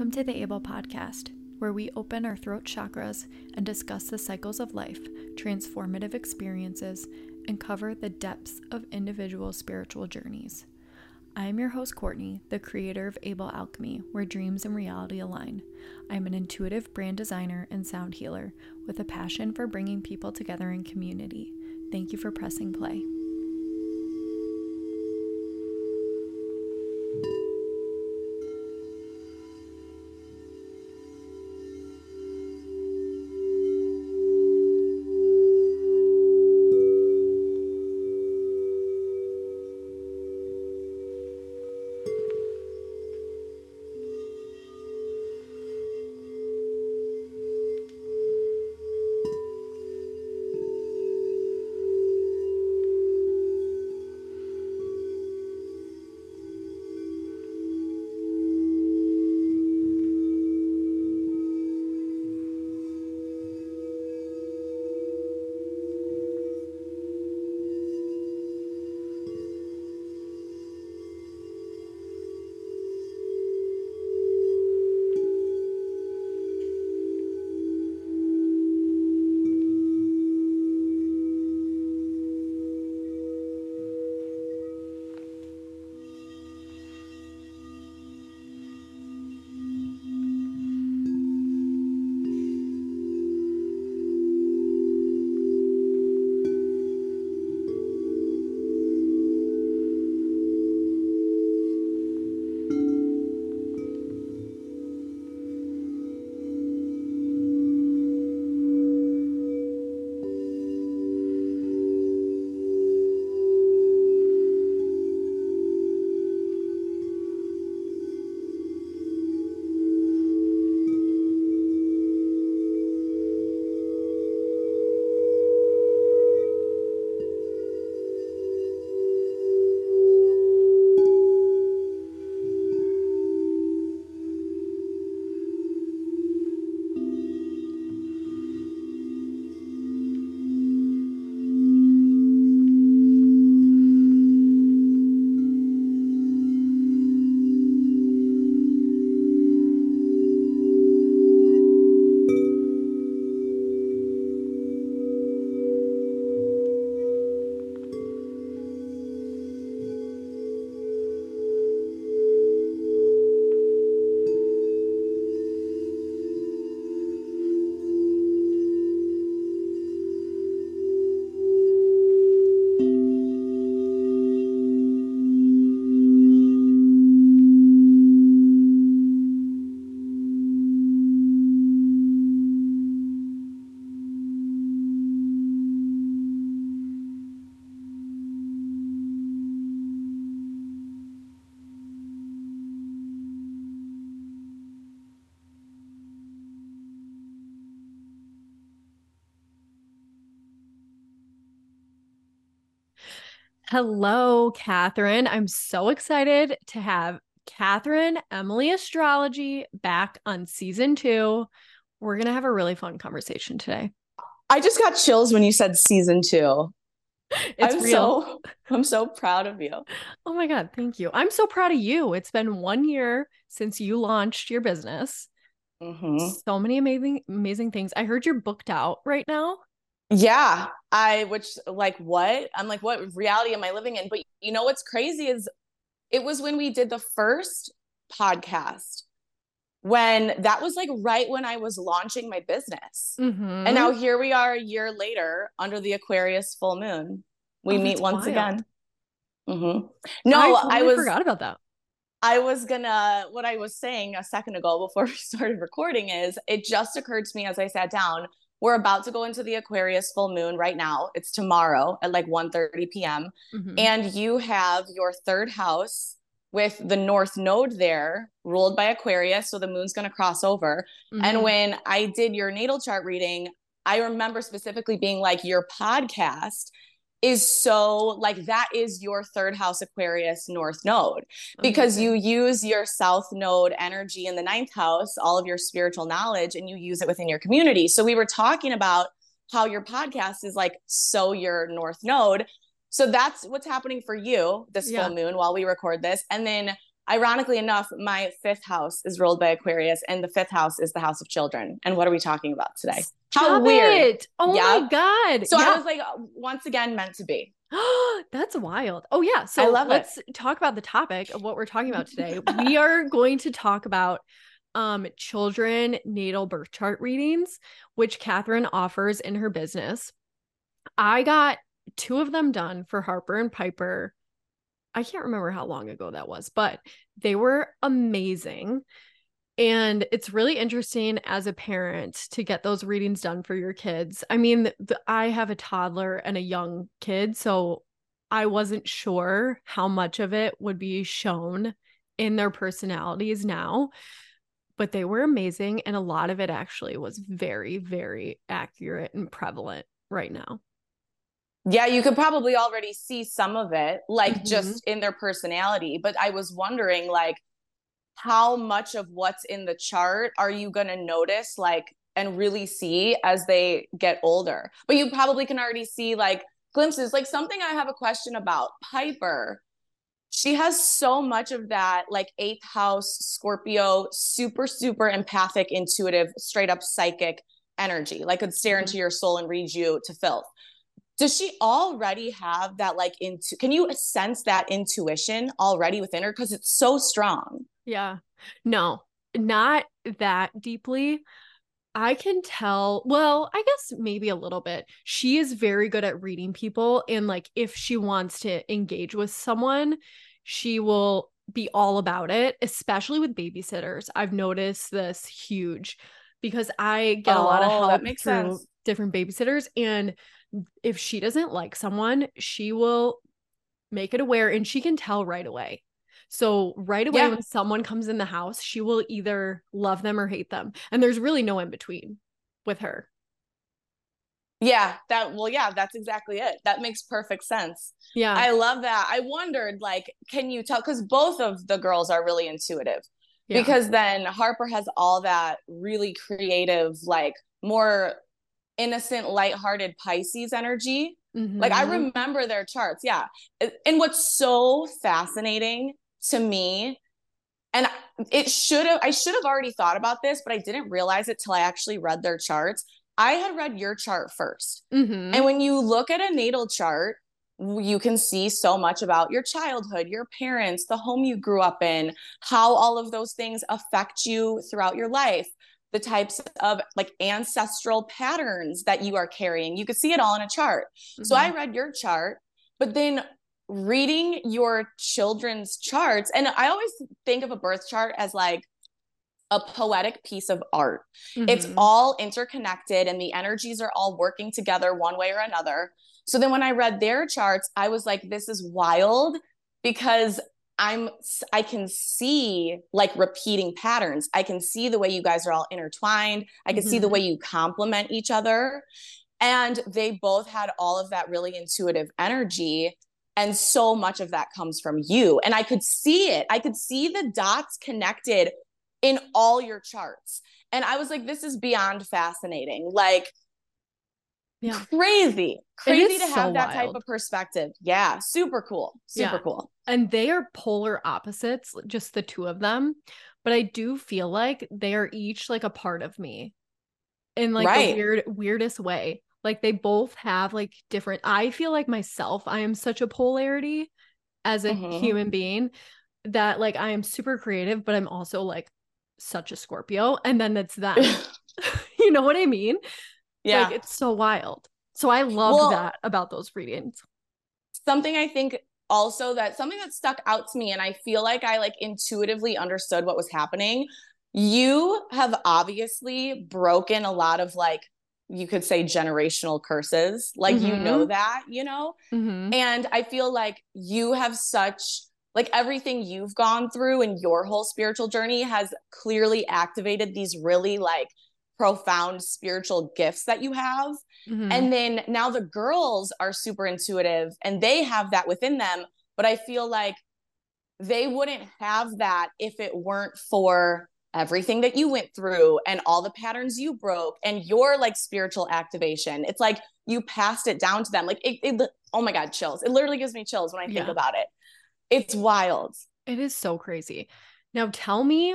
Welcome to the Able Podcast, where we open our throat chakras and discuss the cycles of life, transformative experiences, and cover the depths of individual spiritual journeys. I am your host, Courtney, the creator of Able Alchemy, where dreams and reality align. I'm an intuitive brand designer and sound healer with a passion for bringing people together in community. Thank you for pressing play. Hello, Katherine. I'm so excited to have Katherine Emily Astrology back on season two. We're going to have a really fun conversation today. I just got chills when you said season two. It's I'm real. so I'm so proud of you. Oh my God. Thank you. I'm so proud of you. It's been one year since you launched your business. Mhm. So many amazing, amazing things. I heard you're booked out right now. Yeah, I which like what? I'm like, what reality am I living in? But you know what's crazy is it was when we did the first podcast when that was like right when I was launching my business. Mm-hmm. And now here we are a year later under the Aquarius full moon. We Oh, meet once wild. again. hmm I, No, totally I was forgot about that. I was gonna, what I was saying a second ago before we started recording is it just occurred to me as I sat down. We're about to go into the Aquarius full moon right now. It's tomorrow at like 1 30 p.m. Mhm. And you have your third house with the North Node there, ruled by Aquarius. So the moon's gonna cross over. Mhm. And when I did your natal chart reading, I remember specifically being like, your podcast is so like that is your third house Aquarius North Node because you use your South Node energy in the ninth house, all of your spiritual knowledge, and you use it within your community. So we were talking about how your podcast is like so your North Node. So that's what's happening for you this Yeah. full moon while we record this. And then ironically enough, my fifth house is ruled by Aquarius, and the fifth house is the house of children. And what are we talking about today? How Stop weird! It. Oh my god! So yeah. I was like, once again, meant to be. That's wild. Oh yeah. So I love let's it. talk about the topic of what we're talking about today. we are going to talk about um children natal birth chart readings, which Catherine offers in her business. I got two of them done for Harper and Piper. I can't remember how long ago that was, but they were amazing. And it's really interesting as a parent to get those readings done for your kids. I mean, I have a toddler and a young kid, so I wasn't sure how much of it would be shown in their personalities now, but they were amazing. And a lot of it actually was very, very accurate and prevalent right now. Yeah, you could probably already see some of it, like mm-hmm. just in their personality. But I was wondering, like, how much of what's in the chart are you going to notice like and really see as they get older but you probably can already see like glimpses like something i have a question about piper she has so much of that like eighth house scorpio super super empathic intuitive straight up psychic energy like could stare mm-hmm. into your soul and read you to filth does she already have that like into can you sense that intuition already within her? Because it's so strong. Yeah. No not that deeply. I can tell well i guess maybe a little bit. She is very good at reading people and like if she wants to engage with someone she will be all about it especially with babysitters. I've noticed this huge because i get oh, a lot of oh, help through sense. different babysitters and if she doesn't like someone, she will make it aware and she can tell right away. So right away yeah. when someone comes in the house, she will either love them or hate them. And there's really no in between with her. Yeah, that well yeah, that's exactly it. That makes perfect sense. Yeah. I love that. I wondered like can you tell cuz both of the girls are really intuitive. Yeah. Because then Harper has all that really creative like more innocent, lighthearted Pisces energy. Mm-hmm. Like I mm-hmm. remember their charts. Yeah. And what's so fascinating to me, and it should have, I should have already thought about this, but I didn't realize it till I actually read their charts. I had read your chart 1st mm-hmm. And when you look at a natal chart, you can see so much about your childhood, your parents, the home you grew up in, how all of those things affect you throughout your life the types of like ancestral patterns that you are carrying. You could see it all in a chart. Mm-hmm. So I mm-hmm. read your chart, but then reading your children's charts, and I always think of a birth chart as like a poetic piece of art. Mm-hmm. It's all interconnected and the energies are all working together one way or another. So then when I read their charts, I was like, this is wild because I'm I can see like repeating patterns. I can see the way you guys are all intertwined. I can mm-hmm. see the mm-hmm. way you complement each other. And they both had all of that really intuitive energy. And so much of that comes from you. And I could see it. I could see the dots connected in all your charts. And I was like, this is beyond fascinating. Like, yeah. crazy crazy to have that wild. type of perspective yeah super cool super yeah. cool and they are polar opposites just the two of them but i do feel like they are each like a part of me in like right. the weird weirdest way like they both have like different i feel like myself i am such a polarity as a mm-hmm. human being that like i am super creative but i'm also like such a scorpio and then it's that you know what i mean yeah. Like it's so wild. So I love well, that about those readings. Something I think also that something that stuck out to me and I feel like I like intuitively understood what was happening. You have obviously broken a lot of like you could say generational curses. Like mm-hmm. you know that, you know? Mm-hmm. And I feel like you have such like everything you've gone through in your whole spiritual journey has clearly activated these really like profound spiritual gifts that you have. Mm-hmm. And then now the girls are super intuitive and they have that within them. But I feel like they wouldn't have that if it weren't for everything that you went through and all the patterns you broke and your like spiritual activation. It's like you passed it down to them. Like it, it oh my God, chills. It literally gives me chills when I think yeah. about it. It's wild. It is so crazy. Now tell me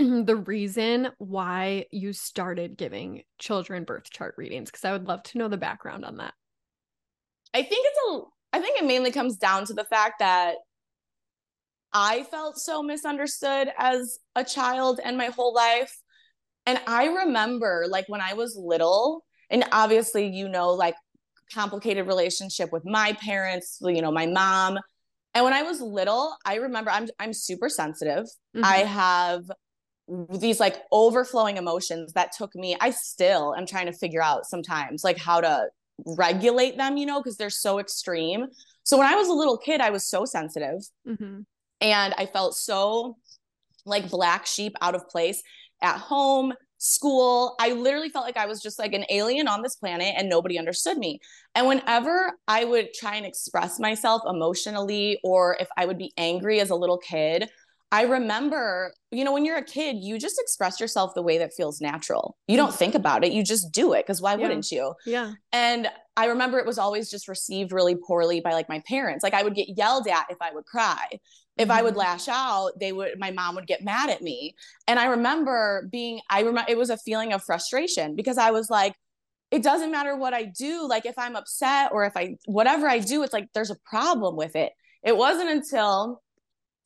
the reason why you started giving children birth chart readings because I would love to know the background on that. I think it's a I think it mainly comes down to the fact that I felt so misunderstood as a child and my whole life. And I remember like when I was little, and obviously, you know, like complicated relationship with my parents, you know, my mom. And when I was little, I remember I'm I'm super sensitive. Mm-hmm. I have these like overflowing emotions that took me I still am trying to figure out sometimes like how to regulate them, you know, because they're so extreme. So when I was a little kid, I was so sensitive. Mm-hmm. And I felt so like black sheep out of place at home, school. I literally felt like I was just like an alien on this planet and nobody understood me. And whenever I would try and express myself emotionally, or if I would be angry as a little kid, I remember, you know, when you're a kid, you just express yourself the way that feels natural. You don't think about it, you just do it because why yeah. wouldn't you? Yeah. And I remember it was always just received really poorly by like my parents. Like I would get yelled at if I would cry. If mm-hmm. I would mm-hmm. lash out, they would my mom would get mad at me. And I remember being I remember it was a feeling of frustration because I was like it doesn't matter what I do. Like if I'm upset or if I whatever I do, it's like there's a problem with it. It wasn't until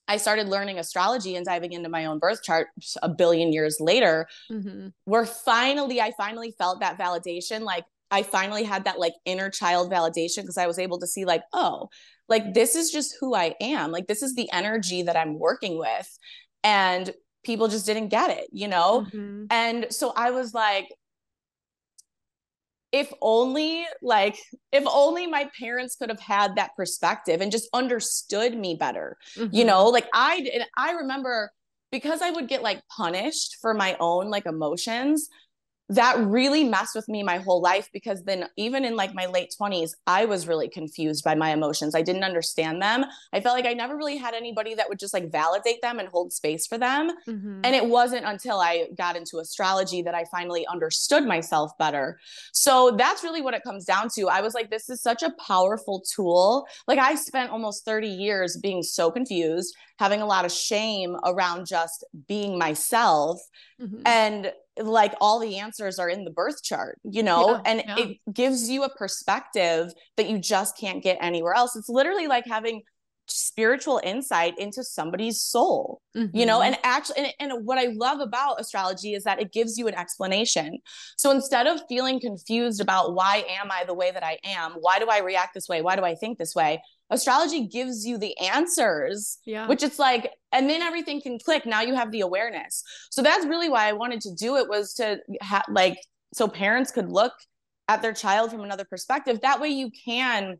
I started learning astrology and diving into my own birth chart a billion years later, mm-hmm. where finally, I finally felt that validation. Like I finally had that like inner child validation because I was able to see, like, oh, like this is just who I am. Like this is the energy that I'm working with. And people just didn't get it, you know? Mm-hmm. And so I was like, if only like if only my parents could have had that perspective and just understood me better mm-hmm. you know like i and i remember because i would get like punished for my own like emotions that really messed with me my whole life because then even in like my late 20s i was really confused by my emotions. I didn't understand them. I felt like i never really had anybody that would just like validate them and hold space for them. Mm-hmm. and it wasn't until i got into astrology that i finally understood myself better. So that's really what it comes down to. I was like this is such a powerful tool. Like i spent almost 30 years being so confused having a lot of shame around just being myself. Mm-hmm. and like all the answers are in the birth chart, you know, yeah, and yeah. it gives you a perspective that you just can't get anywhere else. It's literally like having spiritual insight into somebody's soul mm-hmm. you know mm-hmm. and actually and, and, what i love about astrology is that it gives you an explanation so instead of feeling confused about why am i the way that i am why do i react this way why do i think this way astrology gives you the answers yeah. which it's like and then everything can click. Now you have the awareness. So that's really why i wanted to do it was to have like so parents could look at their child from another perspective. That way you can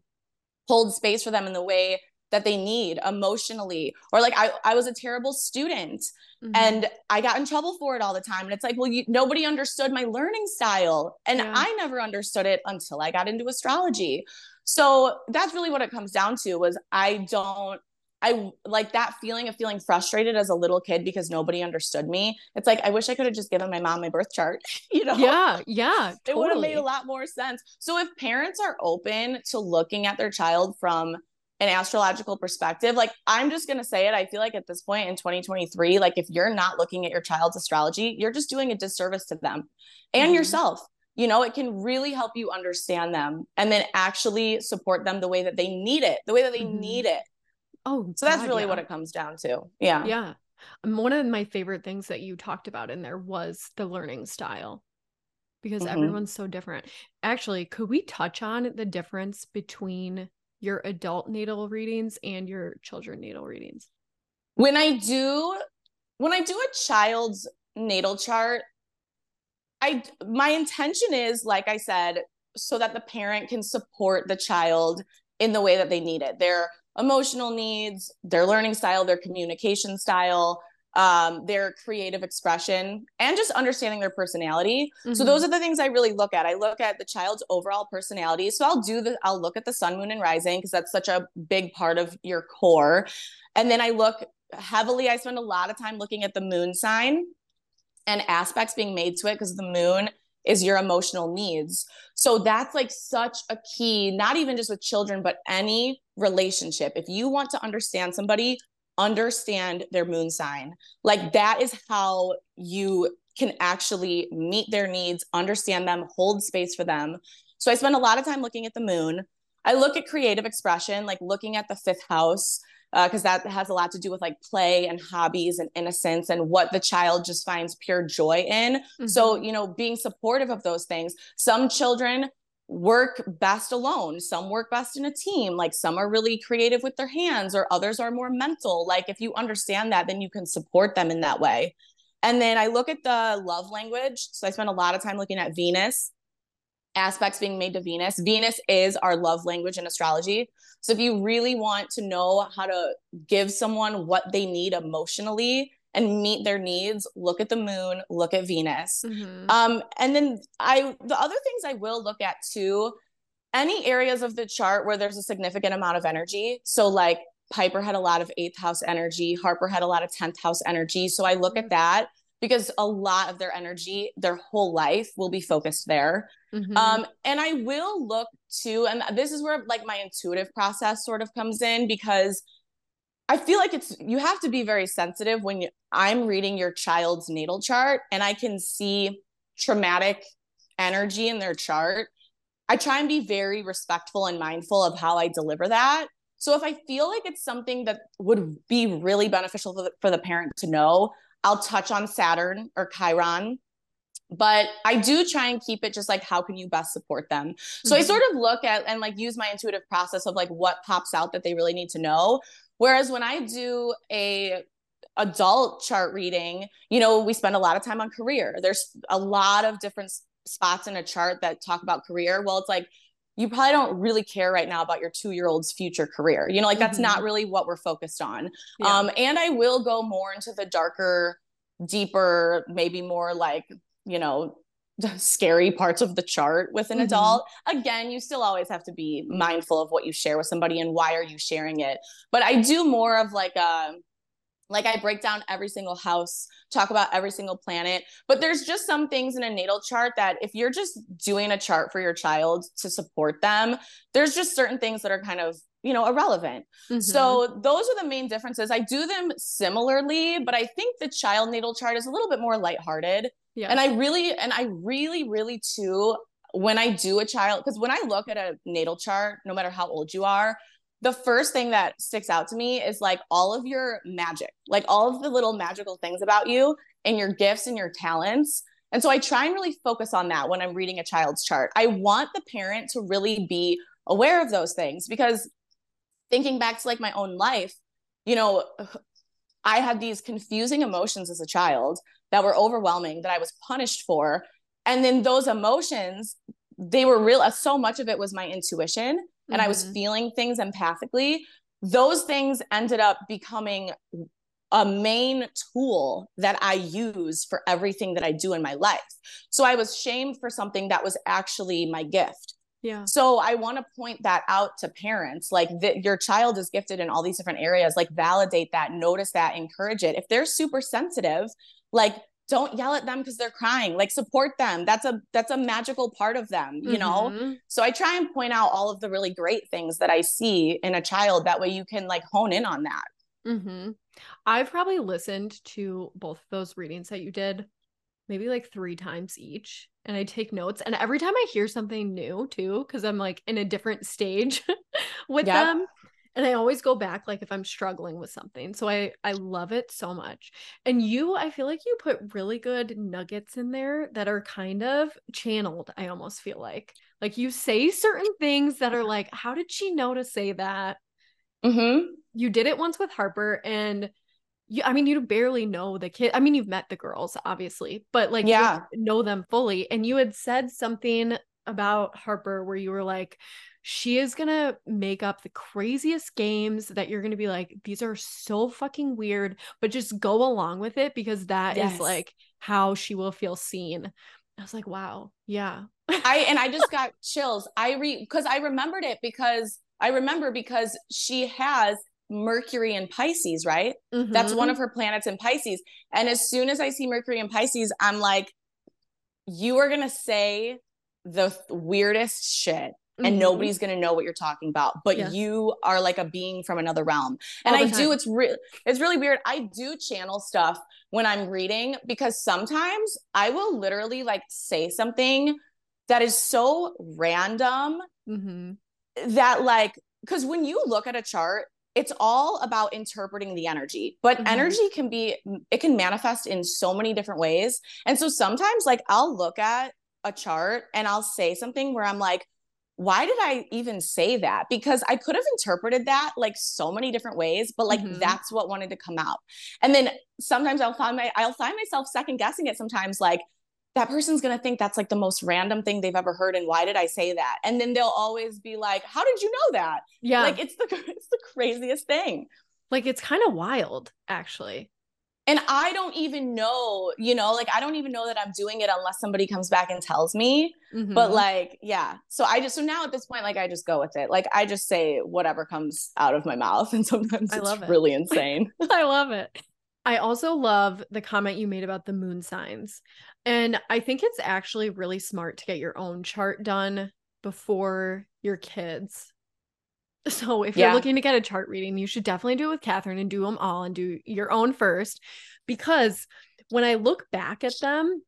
hold space for them in the way that they need emotionally. Or like i, I was a terrible student mm-hmm. and i got in trouble for it all the time. And it's like well you, nobody understood my learning style. And yeah. i never understood it until i got into astrology so that's really what it comes down to was i don't I like that feeling of feeling frustrated as a little kid because nobody understood me. It's like I wish I could have just given my mom my birth chart, you know? Yeah, yeah. Totally. It would have made a lot more sense. So if parents are open to looking at their child from an astrological perspective, like I'm just going to say it. I feel like at this point in 2023, like if you're not looking at your child's astrology, you're just doing a disservice to them and mm-hmm. yourself. You know, it can really help you understand them and then actually support them the way that they need it, the way that they mm-hmm. need it. Oh, so that's really yeah. what it comes down to. Yeah. Yeah. Um, one of my favorite things that you talked about in there was the learning style because mm-hmm. everyone's so different. Actually, could we touch on the difference between your adult natal readings and your children natal readings? When I do when I do a child's natal chart, I my intention is like I said so that the parent can support the child in the way that they need it. Their emotional needs, their learning style, their communication style, um, their creative expression and just understanding their personality. Mm-hmm. So those are the things I really look at. I look at the child's overall personality. So I'll do the I'll look at the sun, moon, and rising because that's such a big part of your core. And then I look heavily, I spend a lot of time looking at the moon sign and aspects being made to it because the moon is your emotional needs. So that's like such a key, not even just with children, but any relationship. If you want to understand somebody, understand their moon sign. Like that is how you can actually meet their needs, understand them, hold space for them. So I spend a lot of time looking at the moon. I look at creative expression, like looking at the fifth house, because uh, that has a lot to do with like play and hobbies and innocence and what the child just finds pure joy in. Mm-hmm. So, you know, being supportive of those things. Some children work best alone, some work best in a team. Like some are really creative with their hands, or others are more mental. Like if you understand that, then you can support them in that way. And then I look at the love language. So I spend a lot of time looking at Venus aspects being made to Venus. Venus is our love language in astrology. So if you really want to know how to give someone what they need emotionally and meet their needs, look at the moon, look at Venus. Mm-hmm. Um, and then I the other things I will look at too, any areas of the chart where there's a significant amount of energy. So like Piper had a lot of eighth house energy, Harper had a lot of 10th house energy. So I look mm-hmm. at that because a lot of their energy, their whole life will be focused there. Mm-hmm. Um, and I will look to, and this is where like my intuitive process sort of comes in because I feel like it's you have to be very sensitive when you, I'm reading your child's natal chart and I can see traumatic energy in their chart. I try and be very respectful and mindful of how I deliver that. So if I feel like it's something that would be really beneficial for the, for the parent to know, I'll touch on Saturn or Chiron, but I do try and keep it just like how can you best support them. So mm-hmm. I sort of look at and like use my intuitive process of like what pops out that they really need to know. Whereas when I do a adult chart reading, you know, we spend a lot of time on career. There's a lot of different spots in a chart that talk about career. Well, it's like you probably don't really care right now about your two year old's future career. You know, like that's mm-hmm. not really what we're focused on. Yeah. Um, and I will go more into the darker, deeper, maybe more like, you know, scary parts of the chart with an mm-hmm. adult. Again, you still always have to be mindful of what you share with somebody and why are you sharing it. But I do more of like a like I break down every single house, talk about every single planet. But there's just some things in a natal chart that if you're just doing a chart for your child to support them, there's just certain things that are kind of you know irrelevant mm-hmm. so those are the main differences i do them similarly but i think the child natal chart is a little bit more lighthearted yeah. and i really and i really really too when i do a child because when i look at a natal chart no matter how old you are the first thing that sticks out to me is like all of your magic, like all of the little magical things about you and your gifts and your talents. And so I try and really focus on that when I'm reading a child's chart. I want the parent to really be aware of those things because thinking back to like my own life, you know, I had these confusing emotions as a child that were overwhelming that I was punished for. And then those emotions, they were real, so much of it was my intuition and mm-hmm. I was mm-hmm. feeling things empathically, those things ended up becoming a main tool that I use for everything that I do in my life. So I was shamed for something that was actually my gift. Yeah. So I want to point that out to parents like that your child is gifted in all these different areas like validate that, notice that, encourage it. If they're super sensitive, like don't yell at them because they're crying like support them that's a that's a magical part of them you mm-hmm. know so i try and point out all of the really great things that i see in a child that way you can like hone in on that mm-hmm. i've probably listened to both those readings that you did maybe like three times each and i take notes and every time i hear something new too because i'm like in a different stage with yep. them and i always go back like if i'm struggling with something so i i love it so much. And you i feel like you put really good nuggets in there that are kind of channeled i almost feel like. Like you say certain things that are like how did she know to say that? Mm-hmm. you did it once with harper and you i mean you barely know the kid i mean you've met the girls obviously but like yeah. know them fully and you had said something about harper where you were like she is going to make up the craziest games that you're going to be like, these are so fucking weird, but just go along with it because that yes. is like how she will feel seen. I was like, wow, yeah. I and I just got chills. I re because I remembered it because I remember because she has Mercury in Pisces, right? Mm-hmm. That's one of mm-hmm. her planets in Pisces. And as soon as I see Mercury in Pisces, I'm like, you are gonna say the weirdest shit and mm-hmm. nobody's going to know what you're talking about but yes. you are like a being from another realm and i time. do it's real it's really weird i do channel stuff when i'm reading because sometimes i will literally like say something that is so random mm-hmm. that like because when you look at a chart it's all about interpreting the energy but mm-hmm. energy can be it can manifest in so many different ways and so sometimes like i'll look at a chart and i'll say something where i'm like why did I even say that? Because I could have interpreted that like so many different ways, but like mm-hmm. that's what wanted to come out. And then sometimes I'll find my I'll find myself second guessing it sometimes like that person's going to think that's like the most random thing they've ever heard and why did I say that? And then they'll always be like, "How did you know that?" Yeah. Like it's the it's the craziest thing. Like it's kind of wild actually and I don't even know, you know, like I don't even know that I'm doing it unless somebody comes back and tells me. Mm-hmm. But like, yeah. So I just so now at this point, like I just go with it. Like I just say whatever comes out of my mouth, and sometimes I love it. really insane. I love it. I also love the comment you made about the moon signs. And I think it's actually really smart to get your own chart done before your kids so if yeah. you're looking to get a chart reading, you should definitely do it with Katherine and do them all and do your own first. Because when I look back at them,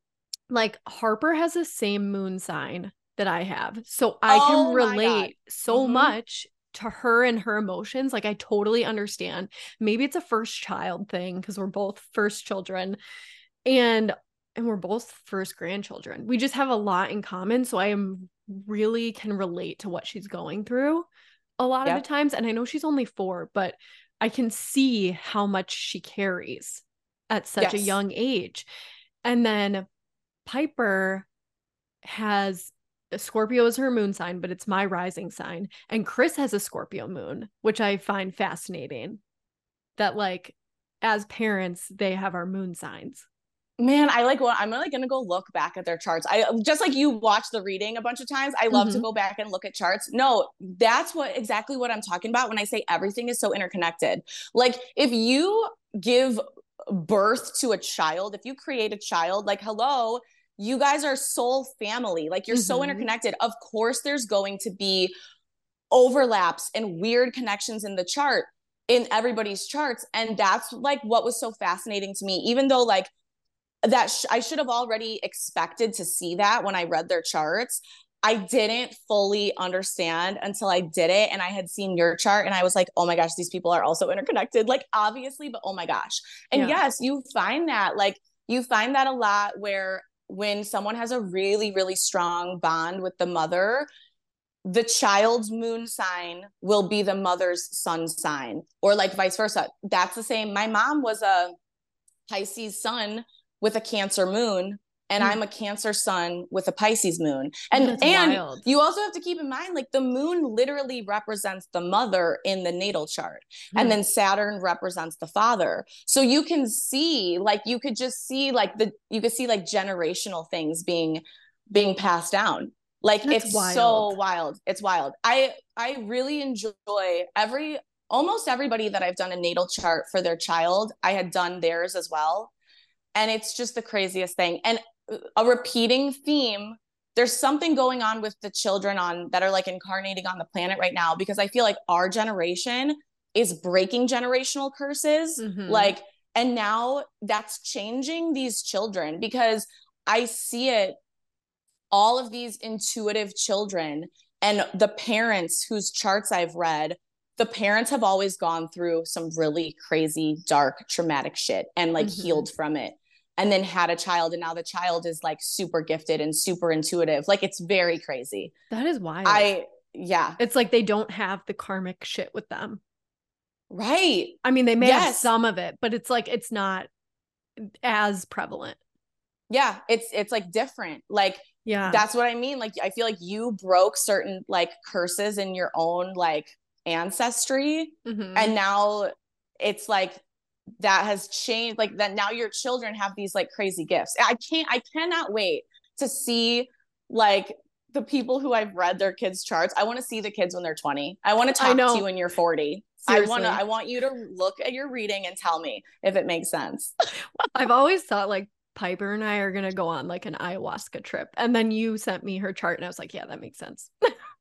like Harper has the same moon sign that I have. So I oh can relate so mm-hmm. much to her and her emotions. Like I totally understand. Maybe it's a first child thing because we're both first children. And and we're both first grandchildren. We just have a lot in common. So I am really can relate to what she's going through a lot yep. of the times. And I know she's only four, but I can see how much she carries at such yes. a young age. And then Piper has Scorpio is her moon sign, but it's my rising sign. And Chris has a Scorpio moon, which I find fascinating. That, like, as parents, they have our moon signs man i like well i'm like gonna go look back at their charts. I just like you watch the reading a bunch of times i love mm-hmm. to go back and look at charts. No that's what exactly what i'm talking about when i say everything is so interconnected. Like if you give birth to a child if you create a child like hello you guys are soul family. Like you're mm-hmm. so interconnected. Of course there's going to be overlaps and weird connections in the chart in everybody's charts. And that's like what was so fascinating to me even though like that sh- I should have already expected to see that when I read their charts. I didn't fully understand until I did it and I had seen your chart and I was like, oh my gosh, these people are also interconnected. Like, obviously, but oh my gosh. And yeah. yes, you find that, like, you find that a lot where when someone has a really, really strong bond with the mother, the child's moon sign will be the mother's sun sign, or like vice versa. That's the same. My mom was a Pisces sun with a Cancer moon and mm. I'm a Cancer sun with a Pisces moon. And That's and wild. you also have to keep in mind like the moon literally represents the mother in the natal chart. Mm. And then Saturn represents the father. So you can see like you could just see like the you could see like generational things being being passed down. Like That's it's wild. so wild. It's wild. I I really enjoy every almost everybody that I've done a natal chart for their child. I had done theirs as well and it's just the craziest thing and a repeating theme there's something going on with the children on that are like incarnating on the planet right now because i feel like our generation is breaking generational curses mm-hmm. like and now that's changing these children because i see it all of these intuitive children and the parents whose charts i've read the parents have always gone through some really crazy dark traumatic shit and like mm-hmm. healed from it and then had a child and now the child is like super gifted and super intuitive. Like it's very crazy. That is wild. I yeah. It's like they don't have the karmic shit with them. Right. I mean they may yes. have some of it but it's like it's not as prevalent. Yeah it's it's like different. Like yeah. that's what i mean. Like i feel like you broke certain like curses in your own like ancestry mm-hmm. and now it's like that has changed like that now your children have these like crazy gifts i can't i cannot wait to see like the people who i've read their kids charts i want to see the kids when they're 20 i want to talk to you when you're 40 Seriously. I want to I want you to look at your reading and tell me if it makes sense. I've always thought like Piper and I are going to go on like an ayahuasca trip and then you sent me her chart and I was like, yeah, that makes sense.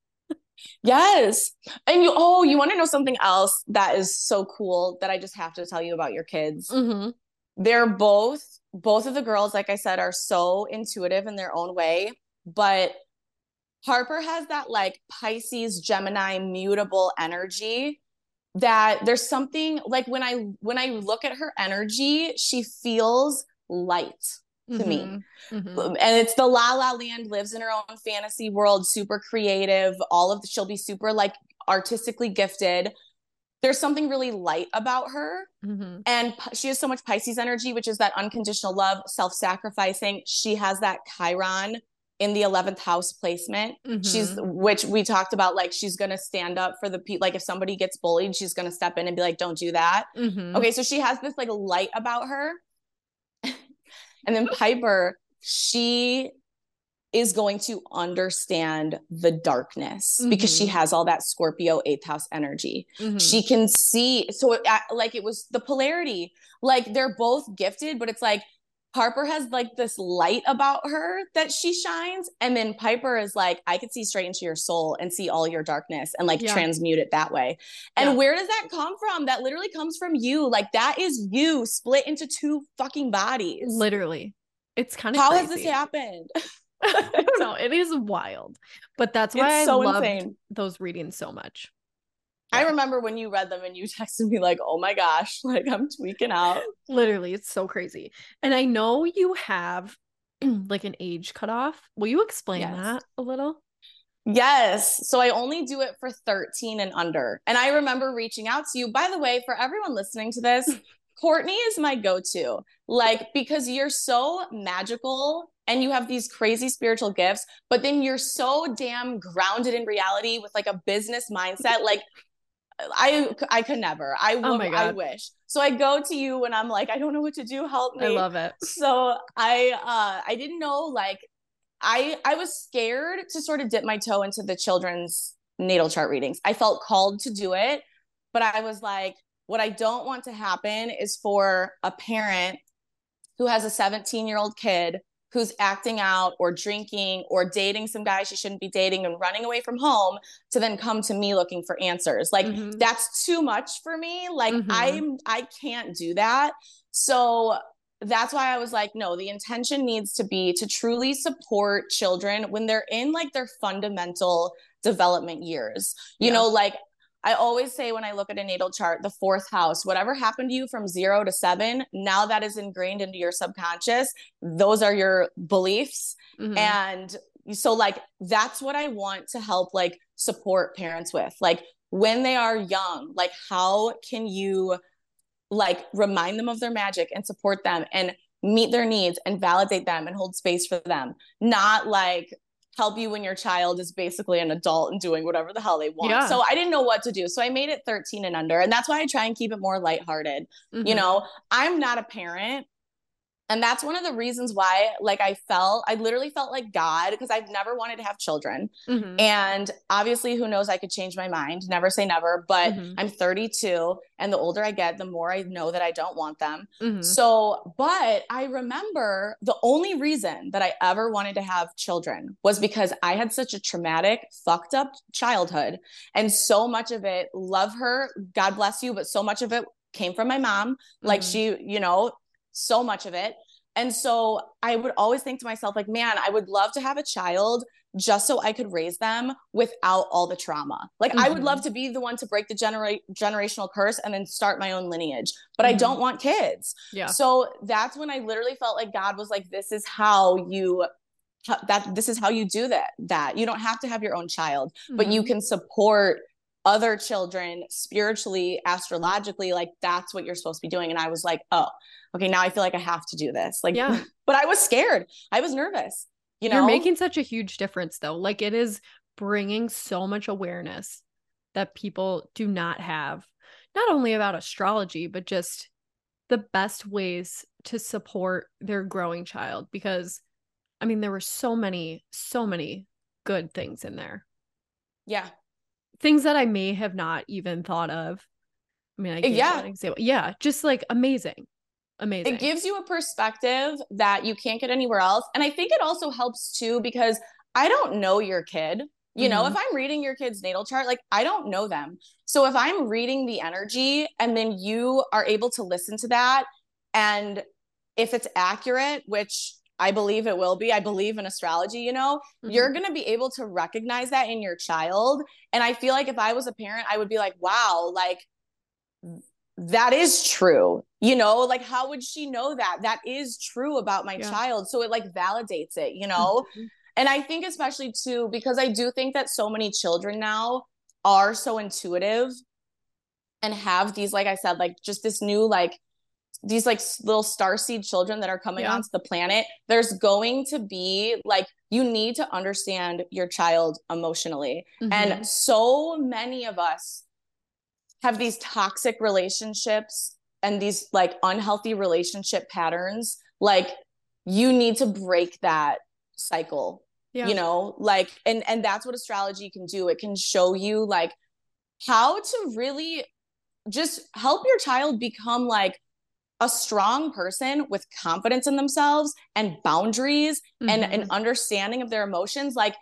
Yes. And you, oh, you want to know something else that is so cool that I just have to tell you about your kids? Mm-hmm. They're both, both of the girls, like I said, are so intuitive in their own way. But Harper has that like Pisces, Gemini, mutable energy that there's something like when I when I look at her energy, she feels light to mm-hmm. me. Mm-hmm. And it's the La La Land lives in her own fantasy world, super creative, all of the, she'll be super like artistically gifted. There's something really light about her. Mm-hmm. And she has so much Pisces energy, which is that unconditional love, self sacrificing. She has that Chiron in the 11th house placement. She's, mm-hmm. which we talked about, like, she's going to stand up for the people. Like, if somebody gets bullied, she's going to step in and be like, don't do that. Mm-hmm. Okay. So she has this like light about her and then Piper, she is going to understand the darkness mm-hmm. because she mm-hmm. has all that Scorpio eighth house energy. Mm-hmm. She can see. So, it, like, it was the polarity. Like, they're both gifted, but it's like Harper has like this light about her that she shines. And then Piper is like, I could see straight into your soul and see all your darkness and like yeah. transmute it that way. And yeah. where does that come from? That literally comes from you. Like that is you split into two fucking bodies. Literally. It's kind of how crazy. has this happened? I don't know. It is wild. But that's why it's I so loved insane. those readings so much. I remember when you read them and you texted me like, "Oh my gosh, like I'm tweaking out." Literally, it's so crazy. And I know you have like an age cutoff. Will you explain yes. that a little? Yes. So I only do it for 13 and under. And I remember reaching out to you. By the way, for everyone listening to this, Courtney is my go-to. Like because you're so magical and you have these crazy spiritual gifts, but then you're so damn grounded in reality with like a business mindset. Like I I could never. I oh would, oh I wish. So I go to you when I'm like, I don't know what to do. Help me. I love it. So I uh I didn't know like I I was scared to sort of dip my toe into the children's natal chart readings. I felt called to do it, but I was like, what I don't want to happen is for a parent who has a 17 year old kid who's acting out or drinking or dating some guy she shouldn't be dating and running away from home to then come to me looking for answers. Like mm-hmm. that's too much for me. Like mm-hmm. I'm I can't do that. So that's why I was like, no, the intention needs to be to truly support children when they're in like their fundamental development years. You yeah. know, like I always say when I look at a natal chart, the fourth house, whatever happened to you from zero to seven, now that is ingrained into your subconscious. Those are your beliefs. Mm-hmm. And so, like, that's what I want to help, like, support parents with. Like, when they are young, like, how can you, like, remind them of their magic and support them and meet their needs and validate them and hold space for them? Not like, help you when your child is basically an adult and doing whatever the hell they want. Yeah. So I didn't know what to do. So I made it 13 and under. And that's why I try and keep it more lighthearted. Mm-hmm. You know, I'm not a parent and that's one of the reasons why like i felt i literally felt like god because i've never wanted to have children mm-hmm. and obviously who knows i could change my mind never say never but mm-hmm. i'm 32 and the older i get the more i know that i don't want them mm-hmm. so but i remember the only reason that i ever wanted to have children was because i had such a traumatic fucked up childhood and so much of it love her god bless you but so much of it came from my mom like mm-hmm. she you know so much of it. And so I would always think to myself, like, man, I would love to have a child just so I could raise them without all the trauma. Like, mm-hmm. I would love mm-hmm. to be the one to break the genera- generational curse and then start my own lineage, but mm-hmm. I don't want kids. Yeah. So that's when I literally felt like God was like, this is how you that this is how you do that that you don't have to have your own child mm-hmm. but you mm-hmm. can support other children spiritually astrologically like that's what you're supposed to be doing and i was like oh okay, now I feel like I have to do this. Like, yeah. but I was scared. I was nervous. You know, you're making such a huge difference though. Like, it is bringing so much awareness that people do not have, not only about astrology, but just the best ways to support their growing child. Because, I mean, there were so many, so many good things in there. Yeah. Things that I may have not even thought of. I mean, I gave yeah. an example. Yeah, just like amazing amazing. It gives you a perspective that you can't get anywhere else. And I think it also helps too because I don't know your kid. You know, Mhm. if I'm reading your kid's natal chart, like I don't know them. So if I'm reading the energy and then you are able to listen to that and if it's accurate, which I believe it will be, I believe in astrology, you know, you're Mhm. going to be able to recognize that in your child. And I feel like if I was a parent, I would be like, wow, like that is true. You know, like how would she know that? That is true about my Yeah. child. So it like validates it, you know? Mhm. And I think, especially too, because I do think that so many children now are so intuitive and have these, like I said, like just this new, like, these like little starseed children that are coming Yeah. onto the planet. There's going to be like, you need to understand your child emotionally. Mhm. And so many of us have these toxic relationships and these like unhealthy relationship patterns. Like, you need to break that cycle yeah. you know like and and that's what astrology can do it can show you like how to really just help your child become like a strong person with confidence in themselves and boundaries and an Mhm. understanding of their emotions like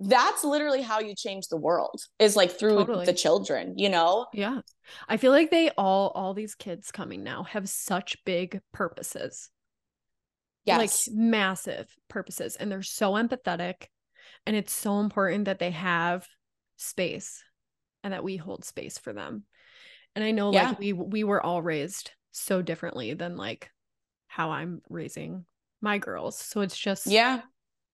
that's literally how you change the world is like through Totally. the children you know Yeah. I feel like they all all these kids coming now have such big purposes. yes Like massive purposes and they're so empathetic and it's so important that they have space and that we hold space for them. And I know Yeah. like we we were all raised so differently than like how I'm raising my girls. So it's just yeah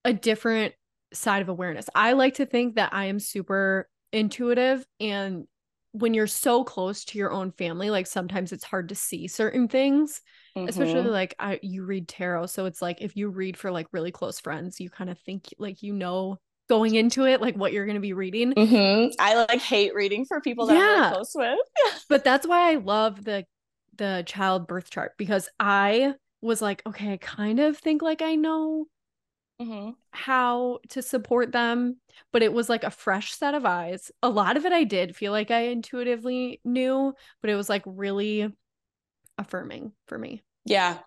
a different side of awareness. I like to think that I am super intuitive and when you're so close to your own family, like sometimes it's hard to see certain things, especially Mhm. like I you read tarot, so it's like if you read for like really close friends, you kind of think like you know going into it like what you're going to be reading. Mhm. i like hate reading for people that i'm really close with But that's why I love the the child birth chart because I was like, okay, I kind of think like I know Mhm. how to support them, but it was like a fresh set of eyes. A lot of it I did feel like I intuitively knew, but it was like really affirming for me. Yeah.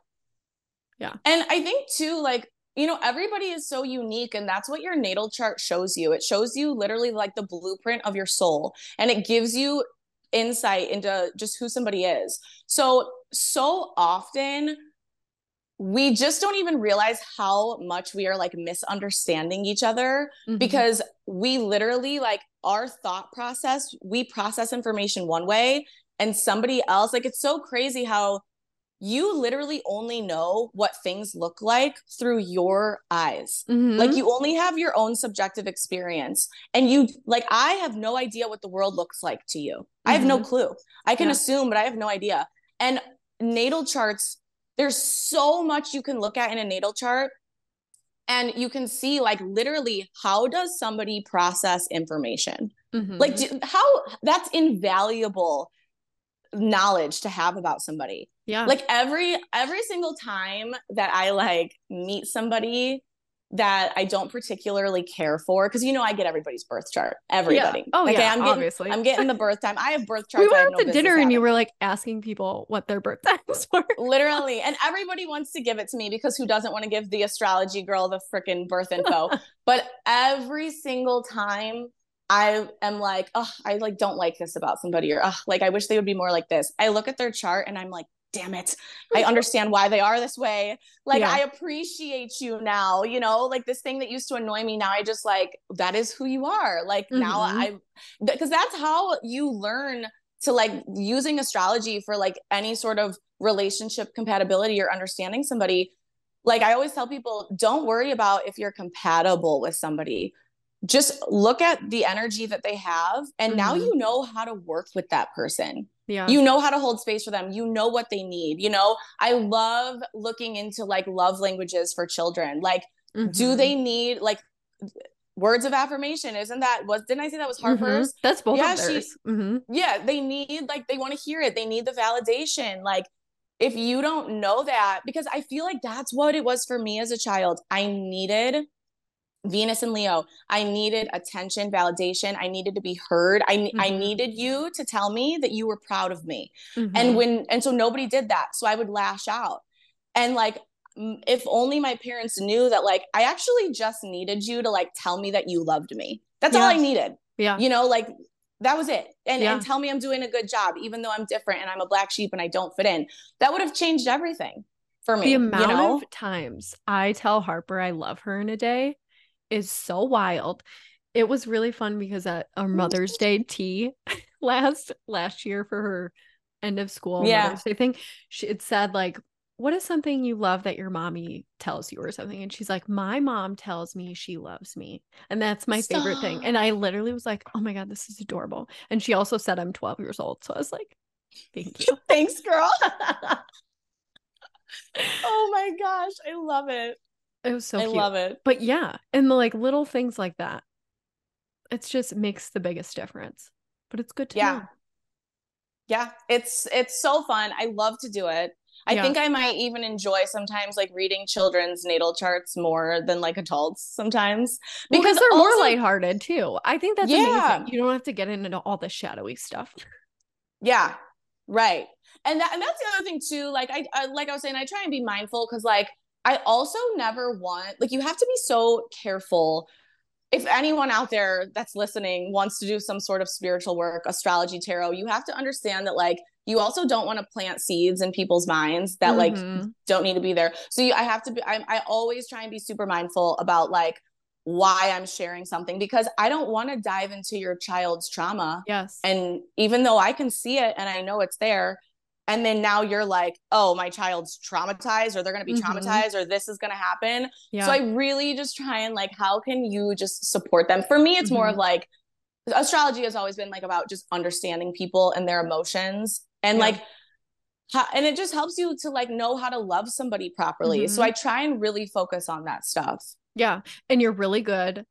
Yeah. And I think too, like, you know, everybody is so unique, and that's what your natal chart shows you. It shows you literally like the blueprint of your soul, and it gives you insight into just who somebody is. So, so often we just don't even realize how much we are like misunderstanding each other Mhm. because we literally like our thought process we process information one way and somebody else like it's so crazy how you literally only know what things look like through your eyes Mhm. like you only have your own subjective experience and you like i have no idea what the world looks like to you i have no Mhm. clue i can Yeah. assume but i have no idea and natal charts there's so much you can look at in a natal chart and you can see like literally how does somebody process information Mhm. like do, how that's invaluable knowledge to have about somebody yeah. like every every single time that i like meet somebody that i don't particularly care for because you know i get everybody's birth chart everybody Yeah. Oh okay yeah, i'm getting obviously. i'm getting the birth time i have birth charts we went no out to dinner business and you were like asking people what their birth times were. literally and everybody wants to give it to me because who doesn't want to give the astrology girl the freaking birth info but every single time i am like oh i like don't like this about somebody or oh like i wish they would be more like this. I look at their chart and i'm like damn it. I understand why they are this way. Like Yeah. i appreciate you now you know? Like this thing that used to annoy me now i just like that is who you are. Like now Mhm. i because that's how you learn to like using astrology for like any sort of relationship compatibility or understanding somebody. Like i always tell people don't worry about if you're compatible with somebody just look at the energy that they have and now Mhm. you know how to work with that person. Yeah. you know how to hold space for them. You know what they need. You know i love looking into like love languages for children. Like do Mhm. they need like words of affirmation? Isn't that was didn't i say that was harper's That's both Yeah, of she- theirs. hmm yeah they need like they want to hear it. They need the validation. Like if you don't know that because i feel like that's what it was for me as a child. I needed venus and leo i needed attention validation i needed to be heard i i Mhm. needed you to tell me that you were proud of me Mm-hmm. and when and so nobody did that so i would lash out and like if only my parents knew that like i actually just needed you to like tell me that you loved me That's Yeah. all I needed. Yeah. You know, like that was it. And, Yeah. and tell me I'm doing a good job, even though I'm different and I'm a black sheep and I don't fit in. That would have changed everything for me. the amount you know? of times I tell Harper I love her in a day is so wild. It was really fun because at our Mother's Day tea last last year for her end of school Yeah. Mother's Day thing, she it said like, "What is something you love that your mommy tells you or something?" And she's like, "My mom tells me she loves me, and that's my favorite thing." And I literally was like, "Oh my god, this is adorable." And she also said I'm 12 years old, so I was like, "Thank you." Thanks, girl. oh my gosh. I love it. It was so I cute. love it. But yeah, and the like little things like that. It's just makes the biggest difference. But it's good to Yeah. know. Yeah. It's it's so fun. I love to do it. I Yeah. think I might even enjoy sometimes like reading children's natal charts more than like adults sometimes. Because they're more also- lighthearted too. I think that's Yeah. amazing. You don't have to get into all the shadowy stuff. Yeah, right. And that and that's the other thing too. Like I, I like I was saying, I try and be mindful because like I also never want like you have to be so careful. If anyone out there that's listening wants to do some sort of spiritual work, astrology, tarot, you have to understand that like you also don't want to plant seeds in people's minds that like Mhm. don't need to be there. So you, I have to be. I, I always try and be super mindful about like why I'm sharing something because I don't want to dive into your child's trauma. yes. And even though I can see it and I know it's there, and then now you're like, oh, my child's traumatized, or they're going to be Mhm. traumatized, or this is going to happen. yeah. So I really just try and like, how can you just support them? For me, it's more of like, astrology has always been like about just understanding people and their emotions and Yeah. like how, and it just helps you to like know how to love somebody properly so Mhm. i try and really focus on that stuff yeah. And you're really good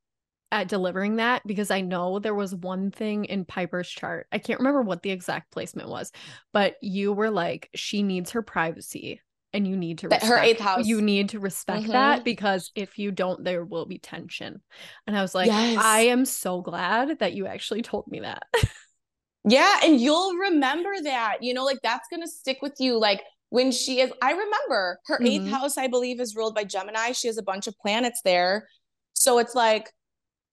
at delivering that because I know there was one thing in Piper's chart. I can't remember what the exact placement was, but you were like, she needs her privacy and you need to That- her eighth house. You need to respect Mhm. that because if you don't, there will be tension. And I was like, Yes. I am so glad that you actually told me that. yeah and you'll remember that you know like that's gonna stick with you like when she is i remember her eighth Mhm. house i believe is ruled by gemini she has a bunch of planets there so it's like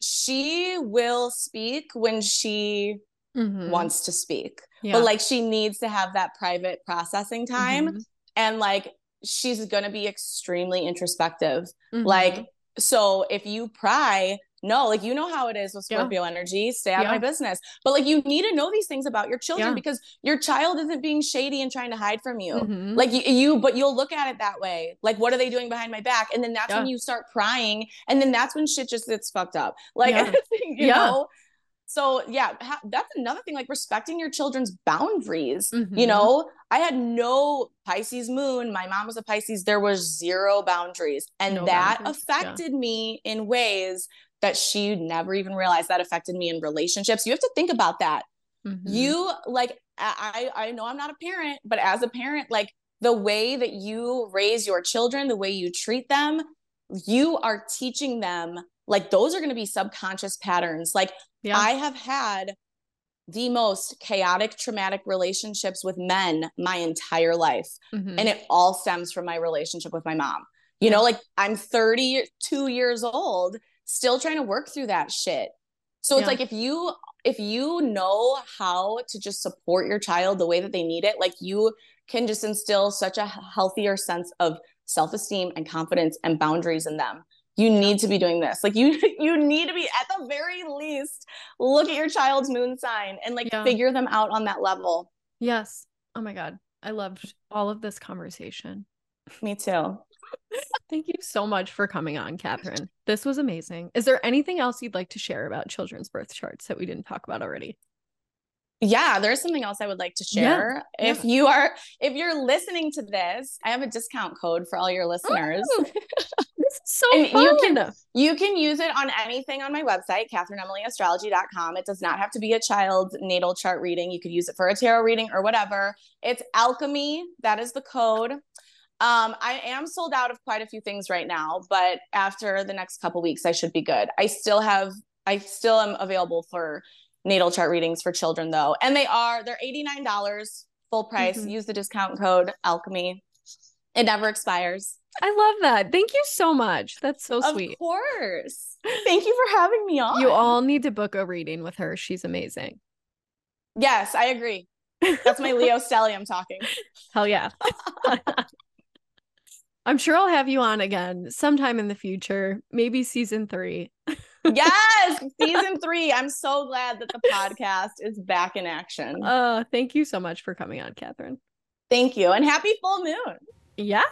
she will speak when she Mhm. wants to speak Yeah. but like she needs to have that private processing time Mhm. and like she's going to be extremely introspective Mhm. like so if you pry no like you know how it is with Yeah. scorpio energy stay out of my business but like you need to know these things about your children Yeah. because your child isn't being shady and trying to hide from you Mhm. like you, you but you'll look at it that way like what are they doing behind my back and then that's when you start prying and then that's when shit just gets fucked up like Yeah. you Yeah. know so yeah ha- that's another thing like respecting your children's boundaries you Mhm. know i had no pisces moon my mom was a pisces there was zero boundaries and No that boundaries, yeah. affected me in ways that she never even realized that affected me in relationships you have to think about that Mhm. you like I I know I'm not a parent, but as a parent, like the way that you raise your children, the way you treat them, you are teaching them like those are going to be subconscious patterns. Like yeah. I have had the most chaotic traumatic relationships with men my entire life Mhm. and it all stems from my relationship with my mom. You know, like I'm 32 years old, still trying to work through that shit. So it's Yeah. like if you if you know how to just support your child the way that they need it, like you can just instill such a healthier sense of self-esteem and confidence and boundaries in them. You need to be doing this. Like you you need to be at the very least look at your child's moon sign and like Yeah. figure them out on that level. yes. Oh my God. I loved all of this conversation. Me too. Thank you so much for coming on, Katherine. This was amazing. Is there anything else you'd like to share about children's birth charts that we didn't talk about already? Yeah, there's something else I would like to Yeah, share. If you are if you're listening to this, I have a discount code for all your listeners. Ooh, this is so And fun. you can- You can use it on anything on my website, katherineemilyastrology.com. It does not have to be a child's natal chart reading. You could use it for a tarot reading or whatever. It's alchemy. That is the code. Um, I am sold out of quite a few things right now, but after the next couple weeks, I should be good. I still have, I still am available for natal chart readings for children though. And they are, they're $89 full price. Mhm. Use the discount code alchemy. It never expires. I love that. Thank you so much. That's so of sweet. Of course. Thank you for having me on. You all need to book a reading with her. She's amazing. Yes, I agree. That's my Leo stellium talking. Hell yeah. I'm sure I'll have you on again sometime in the future, maybe season three. yes, season three. I'm so glad that the podcast is back in action. Uh, thank you so much for coming on, Katherine. Thank you. And happy full moon. Yeah.